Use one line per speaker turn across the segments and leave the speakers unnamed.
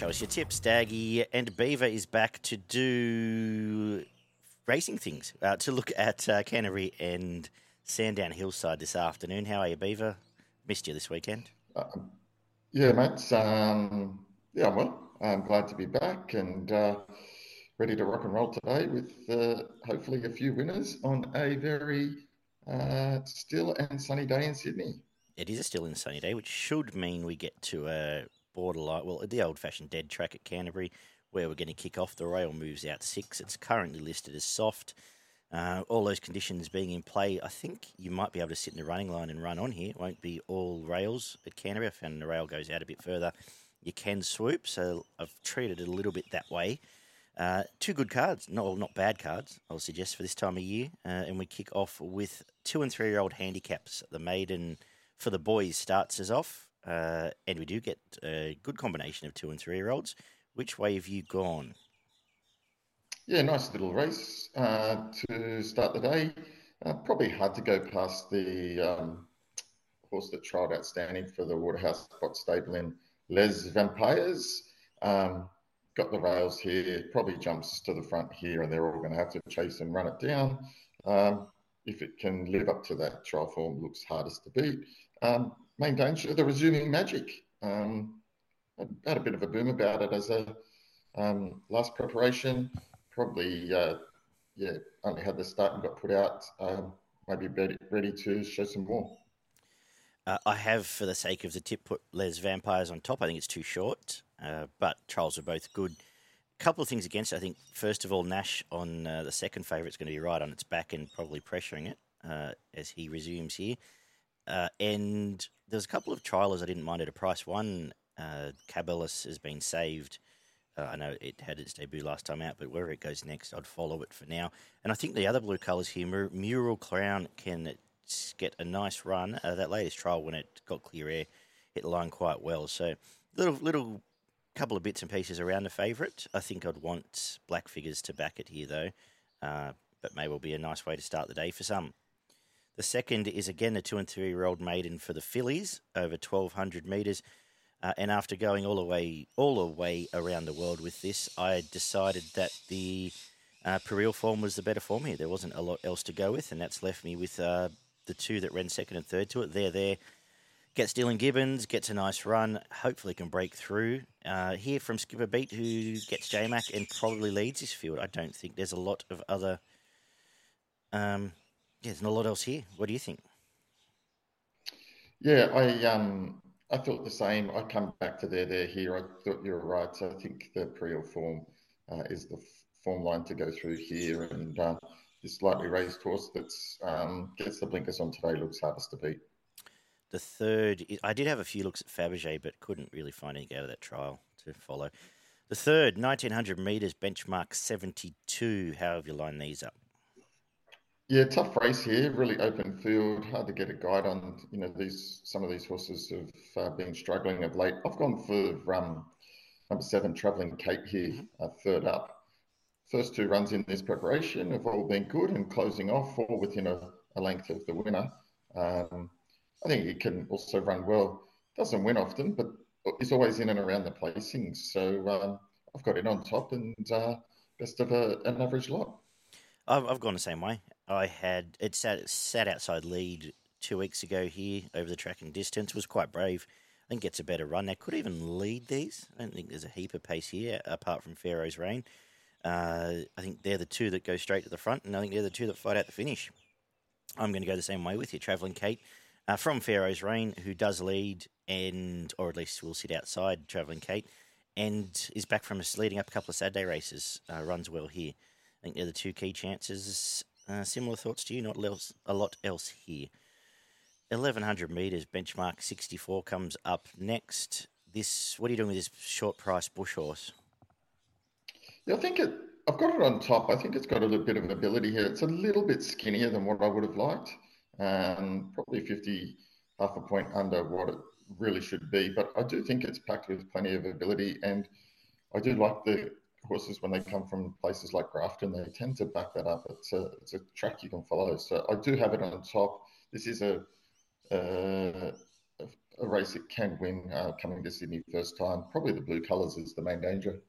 Show us your tips. Daggy and Beaver is back to do racing things, uh, to look at uh, Canterbury and Sandown Hillside this afternoon. How are you, Beaver? Missed you this weekend.
Uh, yeah, mate. Um, yeah, well, I'm glad to be back and uh, ready to rock and roll today with uh, hopefully a few winners on a very uh, still and sunny day in Sydney.
It is a still and sunny day, which should mean we get to a borderline, well, the old fashioned dead track at Canterbury, where we're going to kick off. The rail moves out six. It's currently listed as soft. Uh, all those conditions being in play, I think you might be able to sit in the running line and run on here. It won't be all rails at Canterbury. I found the rail goes out a bit further. You can swoop, so I've treated it a little bit that way. Uh, two good cards, not not bad cards, I'll suggest for this time of year. Uh, and we kick off with two and three year old handicaps. The maiden for the boys starts us off, uh, and we do get a good combination of two and three year olds. Which way have you gone?
Yeah, nice little race uh, to start the day. Uh, probably hard to go past the um, horse that trialled outstanding for the Waterhouse Bott Stable in Les Vampires. Um, got the rails here, probably jumps to the front here, and they're all going to have to chase and run it down. Um, if it can live up to that trial form, looks hardest to beat. Um, main danger, the resuming magic. Um, I had a bit of a boom about it as a um, last preparation probably uh, yeah only had the start and got put out. Um, maybe ready, ready to show some more.
Uh, I have, for the sake of the tip, put Les Vampires on top. I think it's too short, uh, but trials are both good. A couple of things against it. I think, first of all, Nash on uh, the second favourite is going to be right on its back and probably pressuring it uh, as he resumes here. Uh, and there's a couple of trialers I didn't mind at a price. One, uh, has been saved uh, I know it had its debut last time out, but wherever it goes next, I'd follow it for now. And I think the other blue colours here, Mur- Mural Crown, can get a nice run. Uh, that latest trial, when it got clear air, hit the line quite well. So little little couple of bits and pieces around the favourite. I think I'd want black figures to back it here though, uh, but may well be a nice way to start the day for some. The second is again the two and three year old maiden for the fillies over 1200 metres. Uh, and after going all the way all the way around the world with this, I decided that the uh, Purriel form was the better form here. There wasn't a lot else to go with, and that's left me with uh, the two that ran second and third to it. They're there. Gets Dylan Gibbons, gets a nice run, hopefully can break through. Uh, here from Skipper Beat, who gets JMac and probably leads this field. I don't think there's a lot of other. Um, yeah, there's not a lot else here. What do you think?
Yeah, I um, I thought the same. I come back to there, there, here. I thought you were right. So I think the Purriel form uh, is the form line to go through here, and uh, this slightly raised horse that um, gets the blinkers on today looks hardest to beat.
The third, I did have a few looks at Fabergé, but couldn't really find anything out of that trial to follow. The third, 1900 metres, benchmark 72. How have you lined these up?
Yeah, tough race here. Really open field. Hard to get a guide on. You know, these some of these horses have uh, been struggling of late. I've gone for um, number seven, Travelling Kate here, mm-hmm. uh, third up. First two runs in this preparation have all been good and closing off, all within a, a length of the winner. Um, I think he can also run well. Doesn't win often, but is always in and around the placings. So um, I've got it on top and uh, best of a, an average lot.
I've, I've gone the same way. I had it sat sat outside lead two weeks ago here over the track and distance. Was quite brave. I think gets a better run now. Could even lead these. I don't think there's a heap of pace here apart from Pharaoh's Reign. Uh, I think they're the two that go straight to the front, and I think they're the two that fight out the finish. I'm going to go the same way with you, travelling Kate uh, from Pharaoh's Reign, who does lead and or at least will sit outside travelling Kate, and is back from us leading up a couple of Saturday races. Uh, runs well here. I think they're the two key chances. Uh, similar thoughts to you, not else, a lot else here. 1100 metres, benchmark 64 comes up next. This, what are you doing with this short price bush horse?
Yeah, I think it. I've got it on top. I think it's got a little bit of ability here. It's a little bit skinnier than what I would have liked. Um, probably 50, half a point under what it really should be. But I do think it's packed with plenty of ability, and I do like the horses when they come from places like Grafton, they tend to back that up. It's a it's a track you can follow. So I do have it on top. This is a a, a race it can win uh, coming to Sydney first time. Probably the blue colours is the main danger.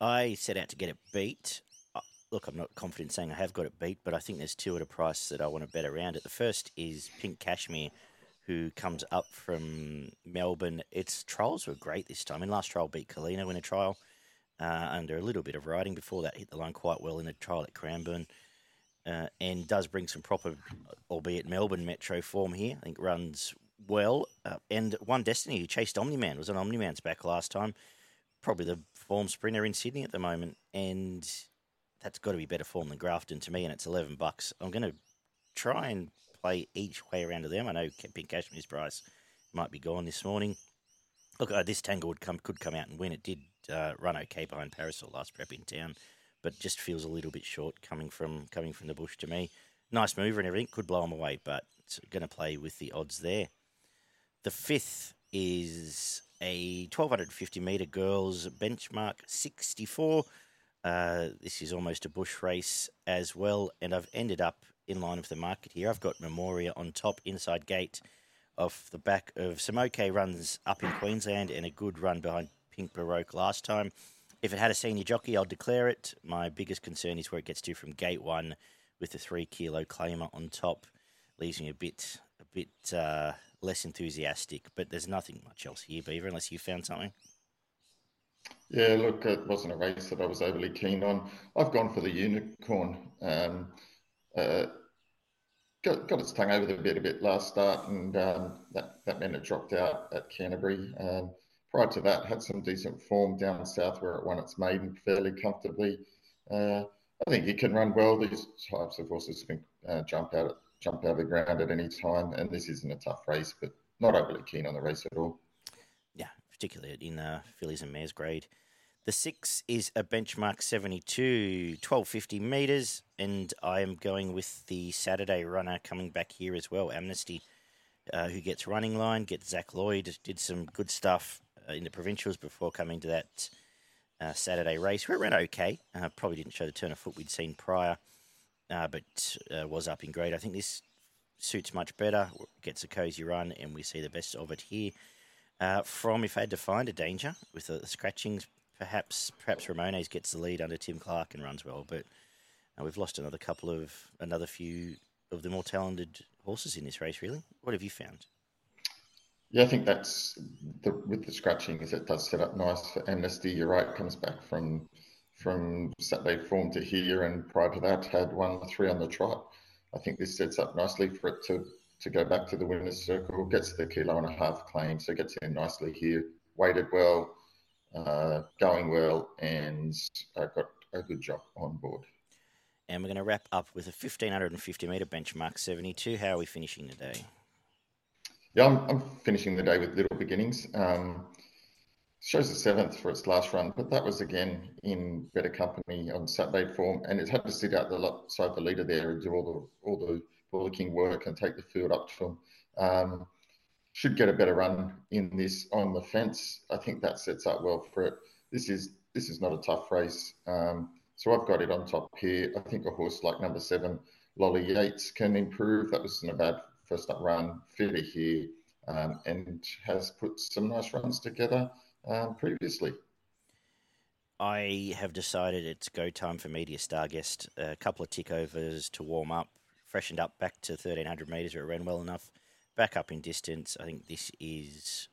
I set out to get it beat. Uh, look, I'm not confident saying I have got it beat, but I think there's two at a price that I want to bet around it. The first is Pink Cashmere, who comes up from Melbourne. Its trials were great this time. In last trial, beat Kalina in a trial uh, under a little bit of riding. Before that, hit the line quite well in a trial at Cranbourne. Uh, and does bring some proper, albeit Melbourne Metro form here. I think runs well. Uh, and One Destiny, who chased Omni-Man, was on Omni-Man's back last time. Probably the form sprinter in Sydney at the moment. And that's got to be better form than Grafton to me, and it's 11 bucks. I'm going to try and play each way around to them. I know Pink Cashmere's price might be gone this morning. Look, uh, this Tanglewood come, could come out and win. It did uh, run okay behind Parasol last prep in town, but just feels a little bit short coming from coming from the bush to me. Nice mover and everything, could blow them away, but it's going to play with the odds there. The fifth is a 1250 metre girls benchmark 64. Uh, this is almost a bush race as well, and I've ended up in line with the market here. I've got Memoria on top, inside gate, off the back of some okay runs up in Queensland and a good run behind Pink Baroque last time. If it had a senior jockey, I'll declare it. My biggest concern is where it gets to from gate one with the three kilo claimer on top, leaves me a bit a bit uh, less enthusiastic. But there's nothing much else here, Beaver, unless you found something.
Yeah, look, it wasn't a race that I was overly keen on. I've gone for the unicorn. Um, uh, got, got its tongue over the bit a bit last start, and um, that, that meant it dropped out at Canterbury. Um, prior to that, had some decent form down south where it won its maiden fairly comfortably. Uh, I think it can run well. These types of horses can uh, jump out jump out of the ground at any time, and this isn't a tough race, but not overly keen on the race at all.
Yeah, particularly in uh, fillies and mares grade. The six is a benchmark 72, 1250 metres, and I am going with the Saturday runner coming back here as well, Amnesty, uh, who gets running line, gets Zach Lloyd, did some good stuff uh, in the provincials before coming to that uh, Saturday race where it ran okay. Uh, probably didn't show the turn of foot we'd seen prior, uh, but uh, was up in grade. I think this suits much better, gets a cosy run, and we see the best of it here. From if I had to find a danger with the scratchings, perhaps perhaps Ramones gets the lead under Tim Clark and runs well, but uh, we've lost another couple of another few of the more talented horses in this race. Really, what have you found?
Yeah, I think that's the, with the scratching is it does set up nice for Amnesty. You're right, comes back from from Saturday form to here, and prior to that had one three on the trot. I think this sets up nicely for it to to go back to the winners' circle. Gets the kilo and a half claim, so gets in nicely here. Weighted well, uh, going well, and uh, got a good job on board.
And we're going to wrap up with a 1550 metre benchmark 72. How are we finishing the day?
Yeah, I'm, I'm finishing the day with little beginnings. Um, shows the seventh for its last run, but that was again in better company on Saturday form, and it had to sit out the lot side the leader there and do all the all the bullocking work and take the field up to him. Um, should get a better run in this on the fence. I think that sets up well for it. This is this is not a tough race. Um, so I've got it on top here. I think a horse like number seven, Lolly Yates, can improve. That wasn't a bad first up run, fairly here, um, and has put some nice runs together um, previously.
I have decided it's go time for Media Starguest. A couple of tick overs to warm up, freshened up back to 1300 metres where it ran well enough. Back up in distance. I think this is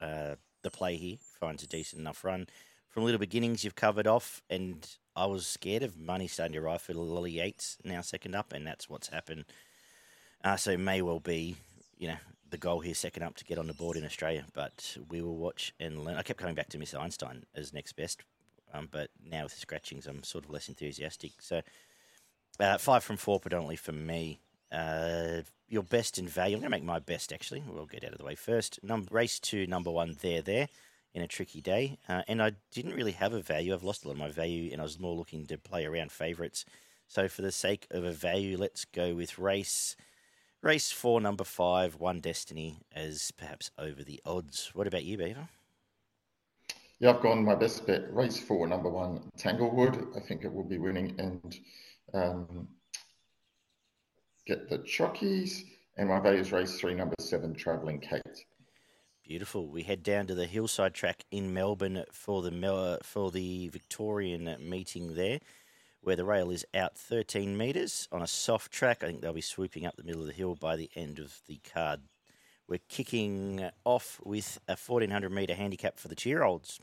uh, the play here. Finds a decent enough run. From little beginnings, you've covered off, and I was scared of money starting to arrive for Lolly Yates now second up, and that's what's happened. Uh, so may well be, you know, the goal here second up to get on the board in Australia. But we will watch and learn. I kept coming back to Miss Einstein as next best, um, but now with the scratchings, I'm sort of less enthusiastic. So uh, five from four predominantly for me. Uh, your best in value. I'm going to make my best actually. We'll get out of the way first. Number race two, number one, there, there in a tricky day. Uh, and I didn't really have a value. I've lost a lot of my value, and I was more looking to play around favourites. So for the sake of a value, let's go with race race four, number five, One Destiny as perhaps over the odds. What about you, Beaver?
Yeah, I've gone my best bet. Race four, number one, Tanglewood. I think it will be winning and um, get the chockies. And my value is race three, number seven, Travelling Kate.
Beautiful. We head down to the hillside track in Melbourne for the Mel- for the Victorian meeting there, where the rail is out 13 metres on a soft track. I think they'll be swooping up the middle of the hill by the end of the card. We're kicking off with a 1400 metre handicap for the cheer-olds.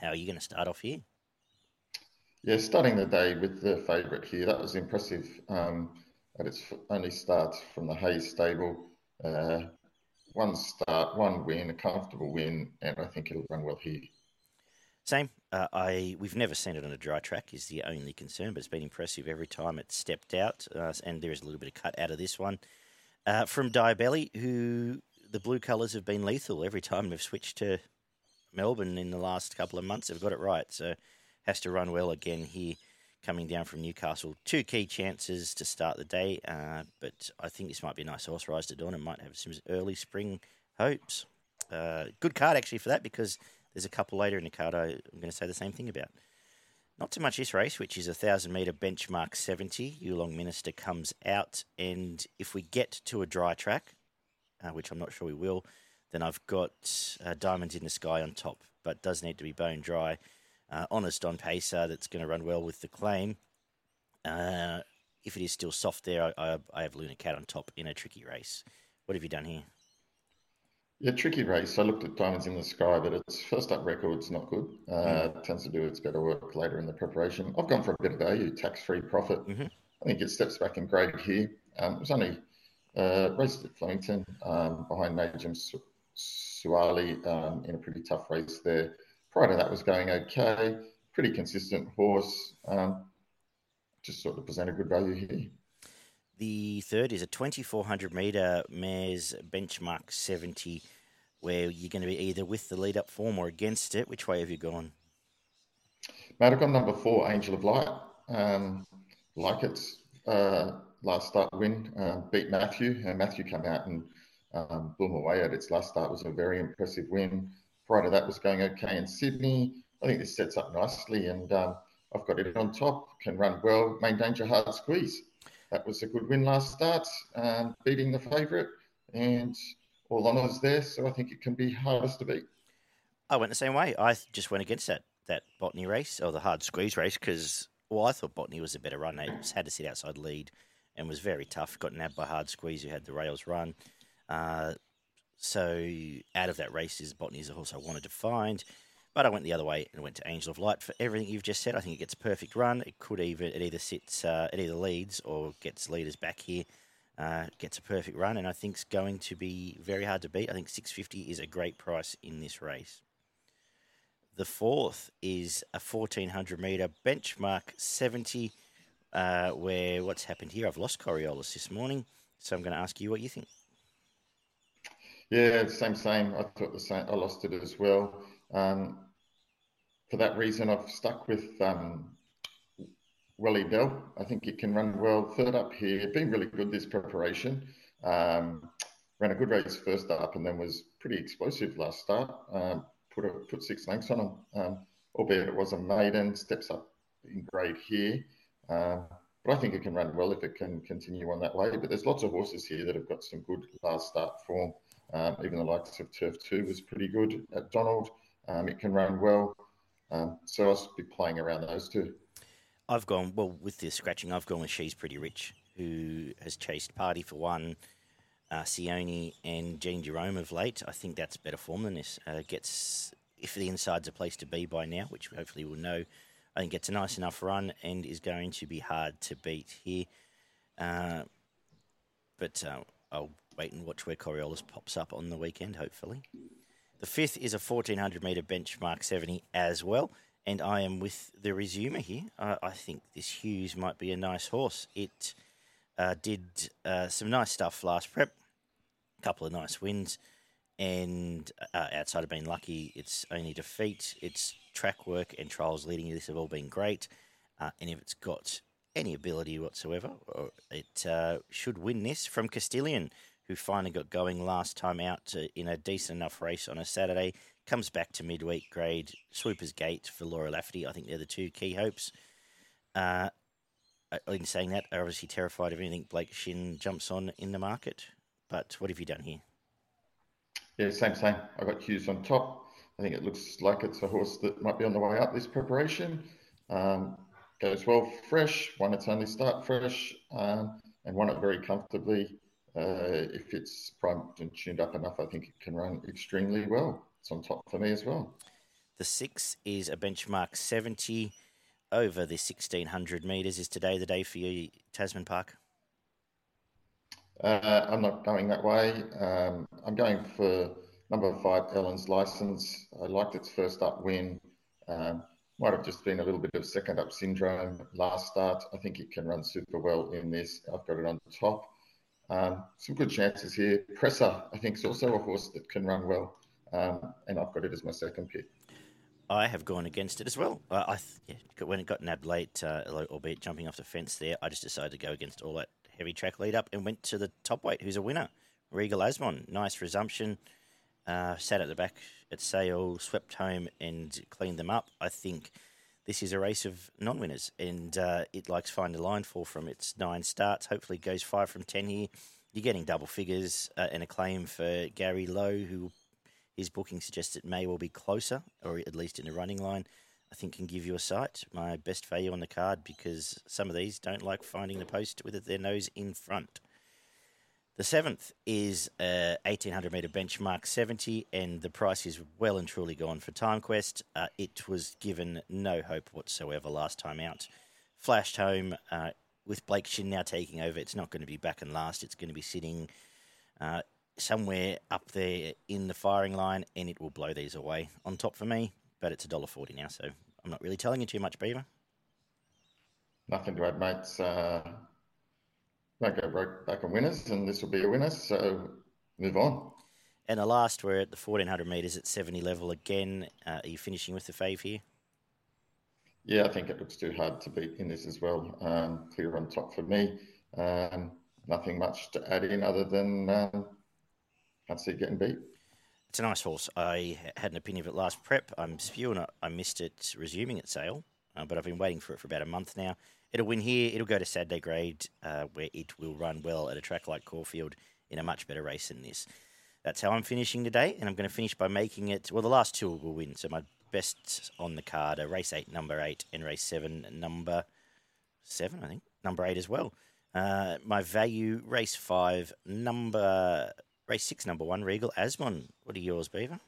How are you going to start off here?
Yeah, starting the day with the favourite here. That was impressive um, at its only start from the Hayes stable. Uh, one start, one win, a comfortable win, and I think it'll run well here.
Same. Uh, I we've never seen it on a dry track is the only concern, but it's been impressive every time it's stepped out, uh, and there is a little bit of cut out of this one uh, from Diabelli, who the blue colours have been lethal every time they've switched to Melbourne in the last couple of months. They've got it right, so has to run well again here coming down from Newcastle. Two key chances to start the day, uh, but I think this might be a nice horse rise to dawn and might have some early spring hopes. Uh, good card actually for that because there's a couple later in the card I, am going to say the same thing about. Not too much this race, which is a thousand metre benchmark 70. Yulong Minister comes out, and if we get to a dry track, uh, which I'm not sure we will, then I've got uh, Diamonds in the Sky on top, but does need to be bone dry uh, honest on pacer that's going to run well with the claim. Uh, if it is still soft there, I, I, have Luna Cat on top in a tricky race. What have you done here?
Yeah, tricky race. I looked at Diamonds in the Sky, but its first up record's not good. Uh, mm. Tends to do its better work later in the preparation. I've gone for a bit of value, tax-free profit. Mm-hmm. I think it steps back in grade here. Um, it was only uh, raced at Flemington um, behind Najim Suali um, in a pretty tough race there. Prior to that was going okay, pretty consistent horse. Um, just sort of present a good value here.
The third is a 2400 metre mares benchmark 70, where you're going to be either with the lead up form or against it. Which way have you gone?
Mate, I've gone number four, Angel of Light. Um, like its uh, last start win, uh, beat Matthew. And Matthew came out and um, blew him away at its last start. It was a very impressive win. To that was going okay in Sydney. I think this sets up nicely, and um, I've got it on top. Can run well. Main danger, hard squeeze. That was a good win last start, um, beating the favourite, and all honours there. So I think it can be hardest to beat.
I went the same way. I just went against that that Botany race or the hard squeeze race because well, I thought Botany was a better run. They had to sit outside lead and was very tough. Got nabbed by hard squeeze who had the rails run. Uh, so out of that race is Botany is a horse I wanted to find. But I went the other way and went to Angel of Light for everything you've just said. I think it gets a perfect run. It could even it either sits uh, it either leads or gets leaders back here. Uh, gets a perfect run, and I think it's going to be very hard to beat. I think 650 is a great price in this race. The fourth is a 1400 metre benchmark 70, uh, where what's happened here? I've lost Coriolis this morning, so I'm going to ask you what you think.
Yeah, same, same. I thought the same. I lost it as well. Um, for that reason, I've stuck with um, Welly Bell. I think it can run well. Third up here, been really good this preparation. Um, ran a good race first up, and then was pretty explosive last start. Um, put a, put six lengths on him, um, albeit it was a maiden. Steps up in grade here. Uh, but I think it can run well if it can continue on that way. But there's lots of horses here that have got some good last start form. Um, even the likes of Turf 2 was pretty good at Donald. Um, it can run well. Um, so I'll be playing around those two.
I've gone, well, with the scratching, I've gone with She's Pretty Rich, who has chased Party for one, uh, Sione and Jean Jerome of late. I think that's better form than this. Uh, gets, if the inside's a place to be by now, which hopefully we'll know, I think it's a nice enough run and is going to be hard to beat here. Uh, but uh, I'll wait and watch where Coriolis pops up on the weekend, hopefully. The fifth is a 1400 metre benchmark 70 as well. And I am with the resumer here. Uh, I think this Hughes might be a nice horse. It uh, did uh, some nice stuff last prep, a couple of nice wins. And uh, outside of being lucky, its only defeat, its track work and trials leading to this have all been great. Uh, and if it's got any ability whatsoever, it uh, should win this from Castilian who finally got going last time out to, in a decent enough race on a Saturday, comes back to midweek grade, Swooper's Gate for Laura Lafferty. I think they're the two key hopes. Uh, in saying that, are obviously terrified of anything Blake Shinn jumps on in the market. But what have you done here?
Yeah, same, same. I got Hughes on top. I think it looks like it's a horse that might be on the way up this preparation. Um, goes well fresh, one its only start fresh, um, and one it very comfortably. Uh, if it's primed and tuned up enough, I think it can run extremely well. It's on top for me as well.
The six is a benchmark 70 over the 1600 metres. Is today the day for you, Tasman Park?
Uh, I'm not going that way. Um, I'm going for number five, Ellen's license. I liked its first up win. Um, might have just been a little bit of second up syndrome last start. I think it can run super well in this. I've got it on the top. Um, some good chances here. Presser, I think, is also a horse that can run well, um, and I've got it as my second pick.
I have gone against it as well. Uh, I th- yeah, when it got nabbed late, uh, albeit jumping off the fence there, I just decided to go against all that heavy track lead up and went to the top weight, who's a winner, Regal Azmon. Nice resumption. Uh, sat at the back at Sale, swept home and cleaned them up. I think this is a race of non-winners, and uh, it likes find a line fall from its nine starts. Hopefully, goes five from ten here. You're getting double figures uh, and a claim for Gary Lowe, who his booking suggests it may well be closer, or at least in the running line. I think can give you a sight. My best value on the card because some of these don't like finding the post with their nose in front. The seventh is a 1800 meter benchmark 70, and the price is well and truly gone for Time Quest. Uh, it was given no hope whatsoever last time out. Flashed home uh, with Blake Shinn now taking over. It's not going to be back and last. It's going to be sitting uh, somewhere up there in the firing line, and it will blow these away. On top for me, but it's a dollar forty now, so I'm not really telling you too much, Beaver.
Nothing to add, mates. Might go right back on winners, and this will be a winner. So move on.
And the last, we're at the 1400 metres at 70 level again. Uh, are you finishing with the fave here?
Yeah, I think it looks too hard to beat in this as well. Um, clear on top for me. Um, nothing much to add in other than um, can't see it getting beat.
It's a nice horse. I had an opinion of it last prep. I'm spewing it. I missed it resuming at sale, uh, but I've been waiting for it for about a month now. It'll win here. It'll go to Saturday grade, uh, where it will run well at a track like Caulfield in a much better race than this. That's how I'm finishing today, and I'm going to finish by making it. Well, the last two will win. So my best on the card are race eight, number eight, and race seven, number seven, I think, number eight as well. Uh, my value, race five, number Race six, number one, Regal Azmon. What are yours, Beaver?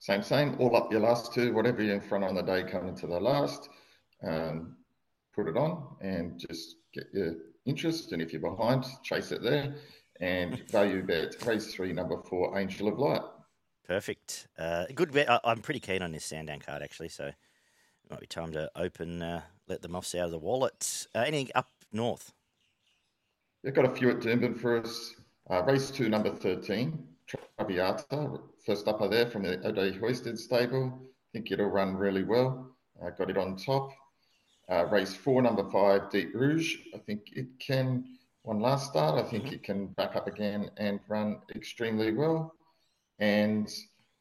Same, same. All up your last two. Whatever you're in front on the day, come into the last. Um, put it on and just get your interest. And if you're behind, chase it there. And value bet, race three, number four, Angel of Light.
Perfect. Uh, good bet. I, am pretty keen on this Sandown card, actually. So it might be time to open, uh, let the moths out of the wallet. Uh, anything up north?
You've got a few at Doomben for us. Uh, race two, number 13, Traviata, first upper there from the O'Day Hoisted stable. I think it'll run really well. Uh, got it on top. Uh, race four, number five, Deep Rouge. I think it can, one last start, I think mm-hmm. it can back up again and run extremely well. And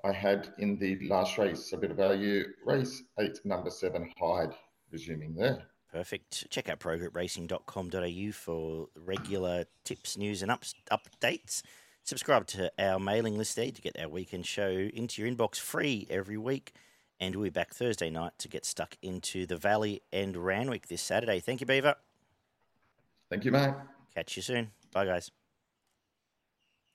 I had in the last race a bit of value, race eight, number seven, Hyde, resuming there.
Perfect. Check out progroupracing.com.au for regular tips, news, and ups, updates. Subscribe to our mailing list there to get our weekend show into your inbox free every week. And we'll be back Thursday night to get stuck into the Valley and Randwick this Saturday. Thank you, Beaver.
Thank you, mate.
Catch you soon. Bye, guys.